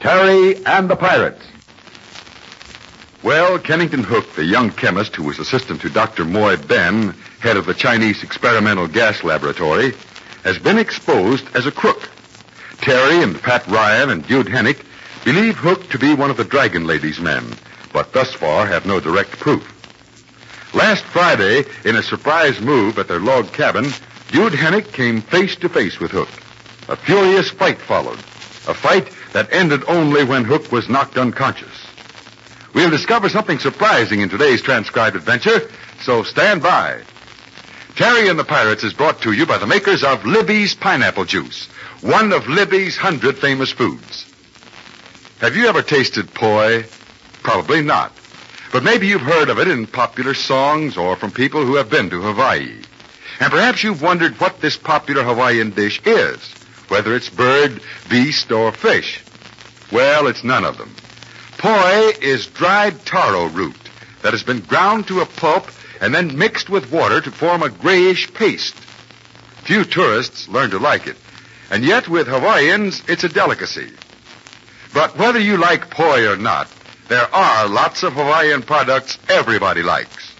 Terry and the Pirates. Well, Kennington Hook, the young chemist who was assistant to Dr. Moy Ben, head of the Chinese experimental gas laboratory, has been exposed as a crook. Terry and Pat Ryan and Jude Hennick believe Hook to be one of the Dragon Lady's men, but thus far have no direct proof. Last Friday, in a surprise move at their log cabin, Jude Hennick came face to face with Hook. A furious fight followed. A fight that ended only when Hook was knocked unconscious. We'll discover something surprising in today's transcribed adventure, so stand by. Terry and the Pirates is brought to you by the makers of Libby's Pineapple Juice, one of Libby's hundred famous foods. Have you ever tasted poi? Probably not. But maybe you've heard of it in popular songs or from people who have been to Hawaii. And perhaps you've wondered what this popular Hawaiian dish is, whether it's bird, beast, or fish. Well, it's none of them. Poi is dried taro root that has been ground to a pulp and then mixed with water to form a grayish paste. Few tourists learn to like it, and yet with Hawaiians, it's a delicacy. But whether you like poi or not, there are lots of Hawaiian products everybody likes.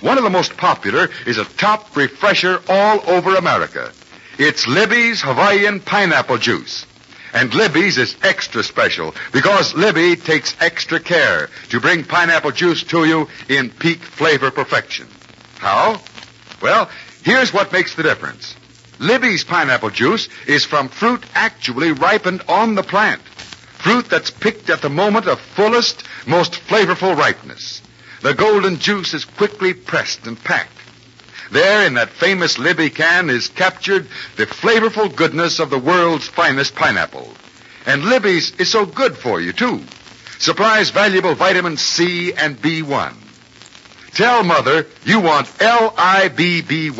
One of the most popular is a top refresher all over America. It's Libby's Hawaiian Pineapple Juice. And Libby's is extra special because Libby takes extra care to bring pineapple juice to you in peak flavor perfection. How? Well, here's what makes the difference. Libby's pineapple juice is from fruit actually ripened on the plant. Fruit that's picked at the moment of fullest, most flavorful ripeness. The golden juice is quickly pressed and packed. There in that famous Libby can is captured the flavorful goodness of the world's finest pineapple. And Libby's is so good for you, too. Supplies valuable vitamins C and B1. Tell Mother you want L-I-B-B-Y-S.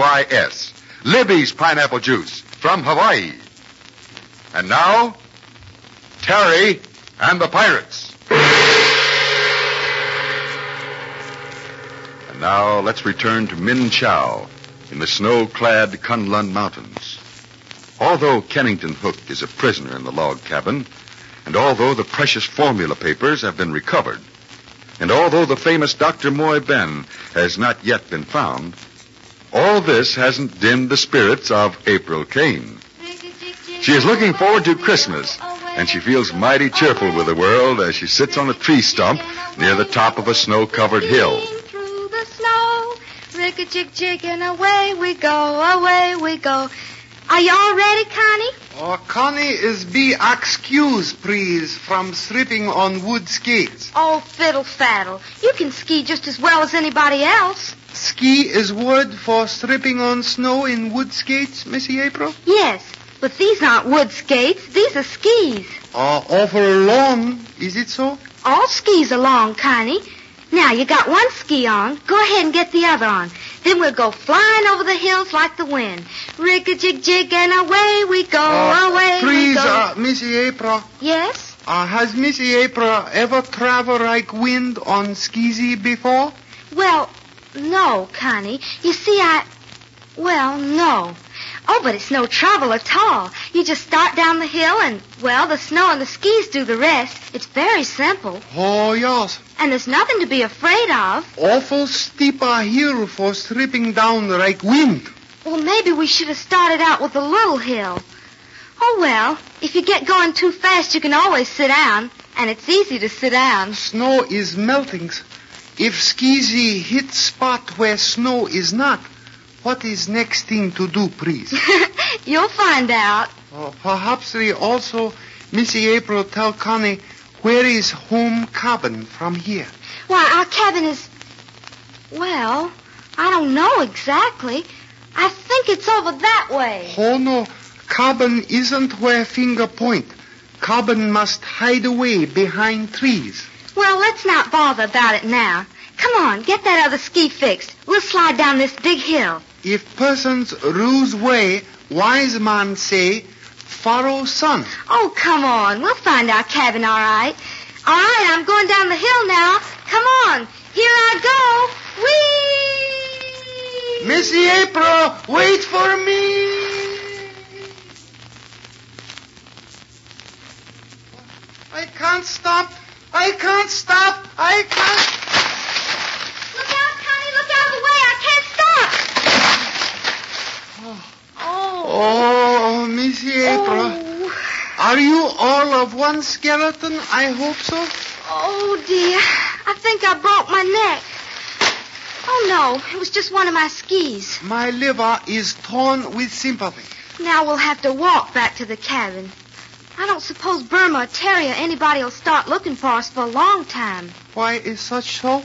Libby's pineapple juice from Hawaii. And now, Terry and the Pirates. And now let's return to Min Chow in the snow-clad Kunlun Mountains. Although Kennington Hook is a prisoner in the log cabin, and although the precious formula papers have been recovered, and although the famous Dr. Moy Ben has not yet been found, all this hasn't dimmed the spirits of April Kane. She is looking forward to Christmas, and she feels mighty cheerful with the world as she sits on a tree stump near the top of a snow-covered hill. Snow, rick-a-jig jig and away we go, away we go. Are you all ready, Connie? Oh, Connie is be excused, please, from slipping on wood skates. Oh, fiddle faddle. You can ski just as well as anybody else. Ski is word for slipping on snow in wood skates, Missy April? Yes, but these aren't wood skates. These are skis. Uh, awful long, is it so? All skis are long, Connie. Now, you got one ski on. Go ahead and get the other on. Then we'll go flying over the hills like the wind. Rig a jig jig and away we go, Uh, away please, we go. uh, Missy April, Yes? uh, has Missy April ever traveled like wind on skeezy before? Well, no, Connie. You see, I... Well, no. Oh, but it's no trouble at all. You just start down the hill and, well, the snow and the skis do the rest. It's very simple. Oh, yes. And there's nothing to be afraid of. Awful steep a hill for slipping down like wind. Well, maybe we should have started out with a little hill. Oh, well, If you get going too fast, you can always sit down. And it's easy to sit down. Snow is melting. If Skeezy hit spot where snow is not, what is next thing to do, please? You'll find out. Oh, perhaps we also, Missy April, tell Connie where is home cabin from here. Why, our cabin is. Well, I don't know exactly. I think it's over that way. Oh no, cabin isn't where finger point. Cabin must hide away behind trees. Well, let's not bother about it now. Come on, get that other ski fixed. We'll slide down this big hill. If persons lose way, wise man say, follow sun. Oh, come on. We'll find our cabin all right. All right, I'm going down the hill now. Come on. Here I go. Whee! Missy April, wait for me. I can't stop. I can't stop. I can't. Look out, Connie. Look out of the way. I can't stop. Oh. Oh, Missy April. Oh. Are you all of one skeleton? I hope so. Oh, dear. I think I broke my neck. Oh, no. It was just one of my skis. My liver is torn with sympathy. Now we'll have to walk back to the cabin. I don't suppose Burma or Terry or anybody will start looking for us for a long time. Why is such so?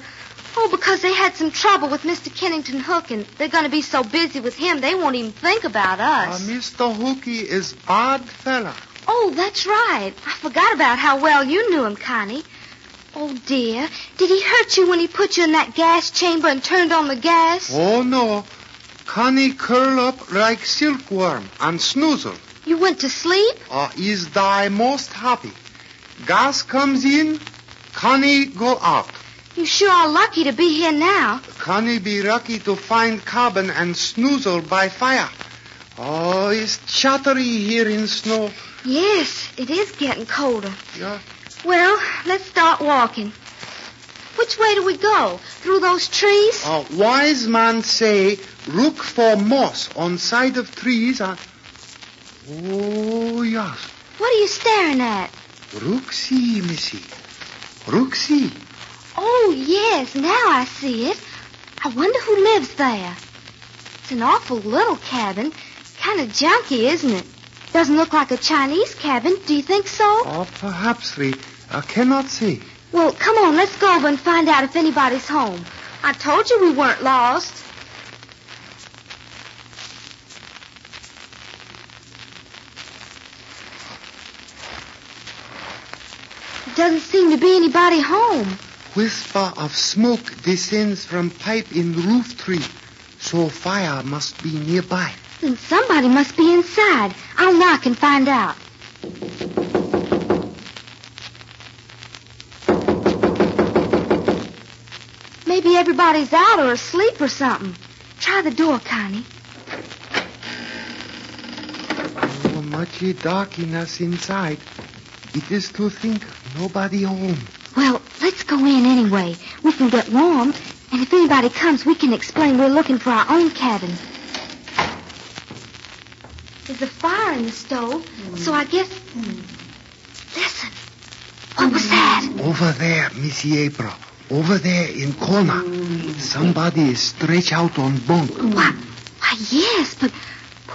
Oh, because they had some trouble with Mr. Kennington Hook, and they're going to be so busy with him they won't even think about Uh, us. Mr. Hookie is bad fella. Oh, that's right. I forgot about how well you knew him, Connie. Oh, dear. Did he hurt you when he put you in that gas chamber and turned on the gas? Oh no. Connie curl up like silkworm and snoozle. You went to sleep? Uh, is thy most happy. Gas comes in, Connie go out. You sure are lucky to be here now. Connie be lucky to find cabin and snoozle by fire. Oh, it's chattery here in snow. Yes, it is getting colder. Yeah. Well, let's start walking. Which way do we go? Through those trees? A wise man say, look for moss on side of trees and... Oh, yes. What are you staring at? Look see, missy. Look see. Oh, yes, now I see it. I wonder who lives there. It's an awful little cabin. Kind of junky, isn't it? Doesn't look like a Chinese cabin. Do you think so? Oh, perhaps we. I cannot see. Well, come on, let's go over and find out if anybody's home. I told you we weren't lost. Doesn't seem to be anybody home. Whisper of smoke descends from pipe in the roof tree. So fire must be nearby. Then somebody must be inside. I'll knock and find out. Maybe everybody's out or asleep or something. Try the door, Connie. Oh, much darkness inside. It is to think nobody home. Well, let's go in anyway. We can get warm, and if anybody comes, we can explain we're looking for our own cabin. There's a fire in the stove, so I guess. Listen. What was that? Over there, Missy April. Over there in corner. Somebody is stretched out on bunk. Why, why, yes, but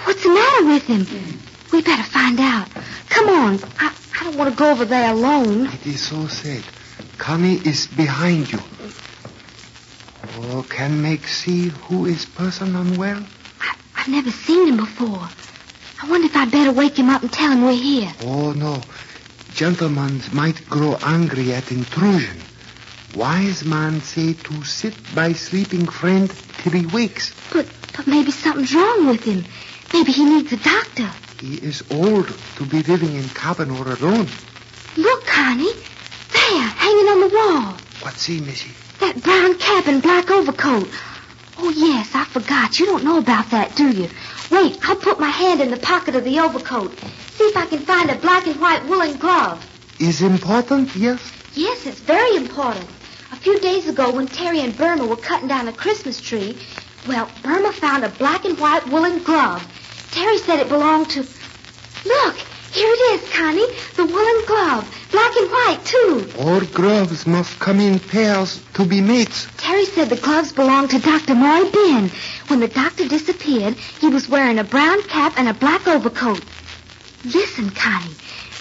what's the matter with him? We better find out. Come on. I, I don't want to go over there alone. It is so sad. Connie is behind you. Oh, can make see who is person unwell? I, I've never seen him before. I wonder if I'd better wake him up and tell him we're here. Oh, no. Gentlemen might grow angry at intrusion. Wise man say to sit by sleeping friend till he wakes. But, but maybe something's wrong with him. Maybe he needs a doctor. He is old to be living in cabin or alone. Look, Connie. There, hanging on the wall. What see, Missy? That brown cap and black overcoat. Oh, yes, I forgot. You don't know about that, do you? Wait, I'll put my hand in the pocket of the overcoat. See if I can find a black and white woolen glove. Is important, yes? Yes, it's very important. A few days ago, when Terry and Burma were cutting down a Christmas tree, well, Burma found a black and white woolen glove. Terry said it belonged to. Look, Here it is, Connie. The woolen glove. Black and white, too. All gloves must come in pairs to be mates. Terry said the gloves belonged to Dr. Moy Ben. When the doctor disappeared, he was wearing a brown cap and a black overcoat. Listen, Connie.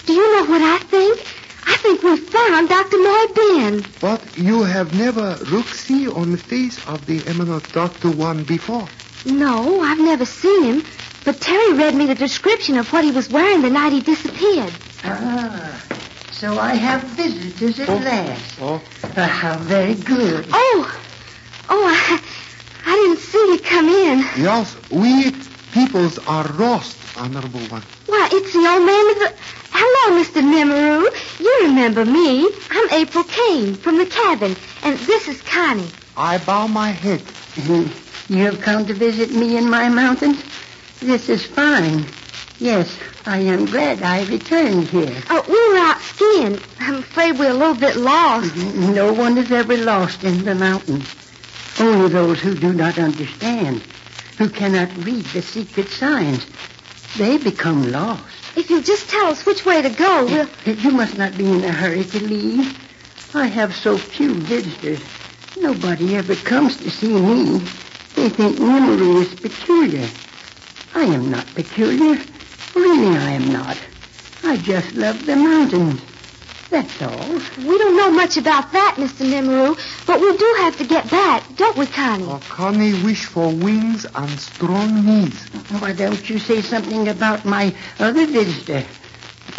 Do you know what I think? I think we found Dr. Moy Ben. But you have never looked see on the face of the eminent Dr. One before. No, I've never seen him. But Terry read me the description of what he was wearing the night he disappeared. Ah, so I have visitors at last. Oh. Ah, how very good. Oh, oh, I, I didn't see you come in. Yes, we peoples are lost, Honorable One. Why, it's the old man of the... Hello, Mr. Nimaru. You remember me. I'm April Kane from the cabin, and this is Connie. I bow my head. You have come to visit me in my mountains? This is fine. Yes, I am glad I returned here. Oh, we were out skiing. I'm afraid we're a little bit lost. No one is ever lost in the mountains. Only those who do not understand, who cannot read the secret signs, they become lost. If you'll just tell us which way to go, we'll... You must not be in a hurry to leave. I have so few visitors. Nobody ever comes to see me. They think Nimmery is peculiar. I am not peculiar. Really, I am not. I just love the mountains. That's all. We don't know much about that, Mr. Nimaru, but we do have to get back, don't we, Connie? Oh, Connie wish for wings and strong knees. Why don't you say something about my other visitor?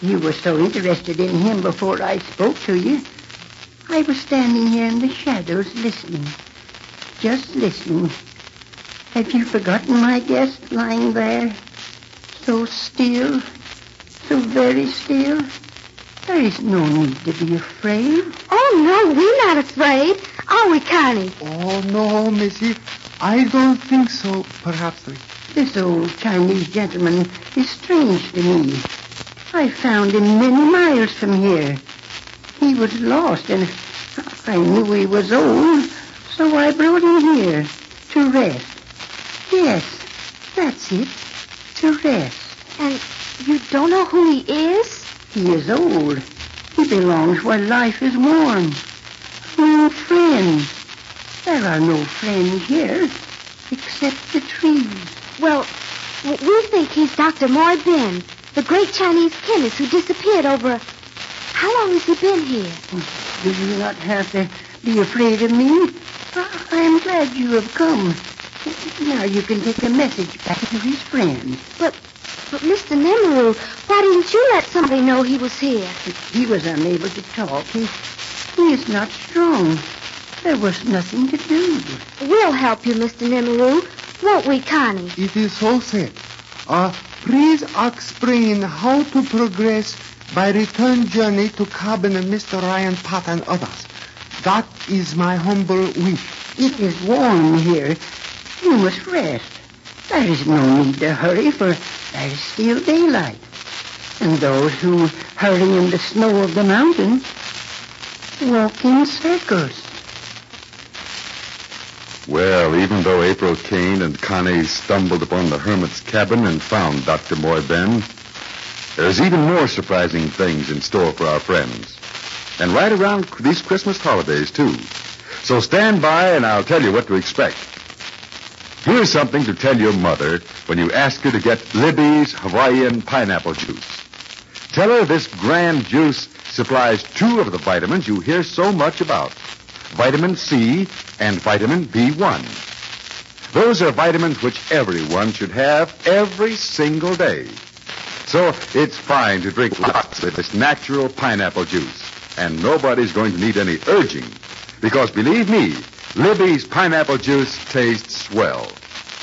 You were so interested in him before I spoke to you. I was standing here in the shadows listening. Just listening. Have you forgotten my guest lying there? So still. So very still. There is no need to be afraid. Oh, no, we're not afraid. Are we, Connie? Oh, no, Missy. I don't think so, perhaps. This old Chinese gentleman is strange to me. I found him many miles from here. He was lost, and I knew he was old, so I brought him here to rest. Yes, that's it, to rest. And you don't know who he is? He is old. He belongs where life is warm. No friends. There are no friends here, except the trees. Well, we think he's Dr. Moy Ben, the great Chinese chemist who disappeared over... How long has he been here? Oh, do you not have to be afraid of me? I I am glad you have come. Now you can take a message back to his friends. But, but Mr. Nimaru, why didn't you let somebody know he was here? He was unable to talk. He, he is not strong. There was nothing to do. We'll help you, Mr. Nimaru. Won't we, Connie? It is so said. Uh, please explain how to progress by return journey to cabin of Mr. Ryan Pat and others. That is my humble wish. It is warm here. You must rest. There is no need to hurry, for there is still daylight. And those who hurry in the snow of the mountains walk in circles. Well, even though April Kane and Connie stumbled upon the hermit's cabin and found Dr. Moy Ben, there's even more surprising things in store for our friends. And right around these Christmas holidays, too. So stand by and I'll tell you what to expect. Here's something to tell your mother when you ask her to get Libby's Hawaiian pineapple juice. Tell her this grand juice supplies two of the vitamins you hear so much about vitamin C and vitamin B1. Those are vitamins which everyone should have every single day. So it's fine to drink lots of this natural pineapple juice. And nobody's going to need any urging. Because believe me, Libby's pineapple juice tastes swell.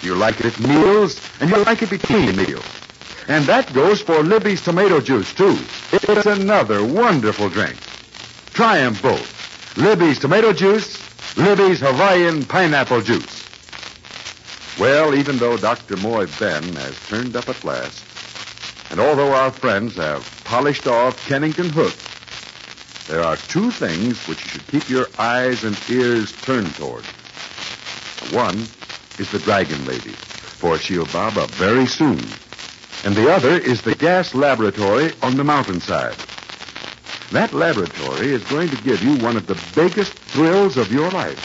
You like it at meals, and you like it between meals. And that goes for Libby's tomato juice, too. It's another wonderful drink. Try 'em both. Libby's tomato juice, Libby's Hawaiian pineapple juice. Well, even though Dr. Moy Ben has turned up at last, and although our friends have polished off Kennington Hook, there are two things which you should keep your eyes and ears turned toward. One is the Dragon Lady, for she'll bob up very soon. and the other is the gas laboratory on the mountainside. That laboratory is going to give you one of the biggest thrills of your life.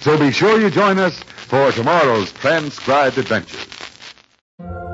So be sure you join us for tomorrow's transcribed adventures.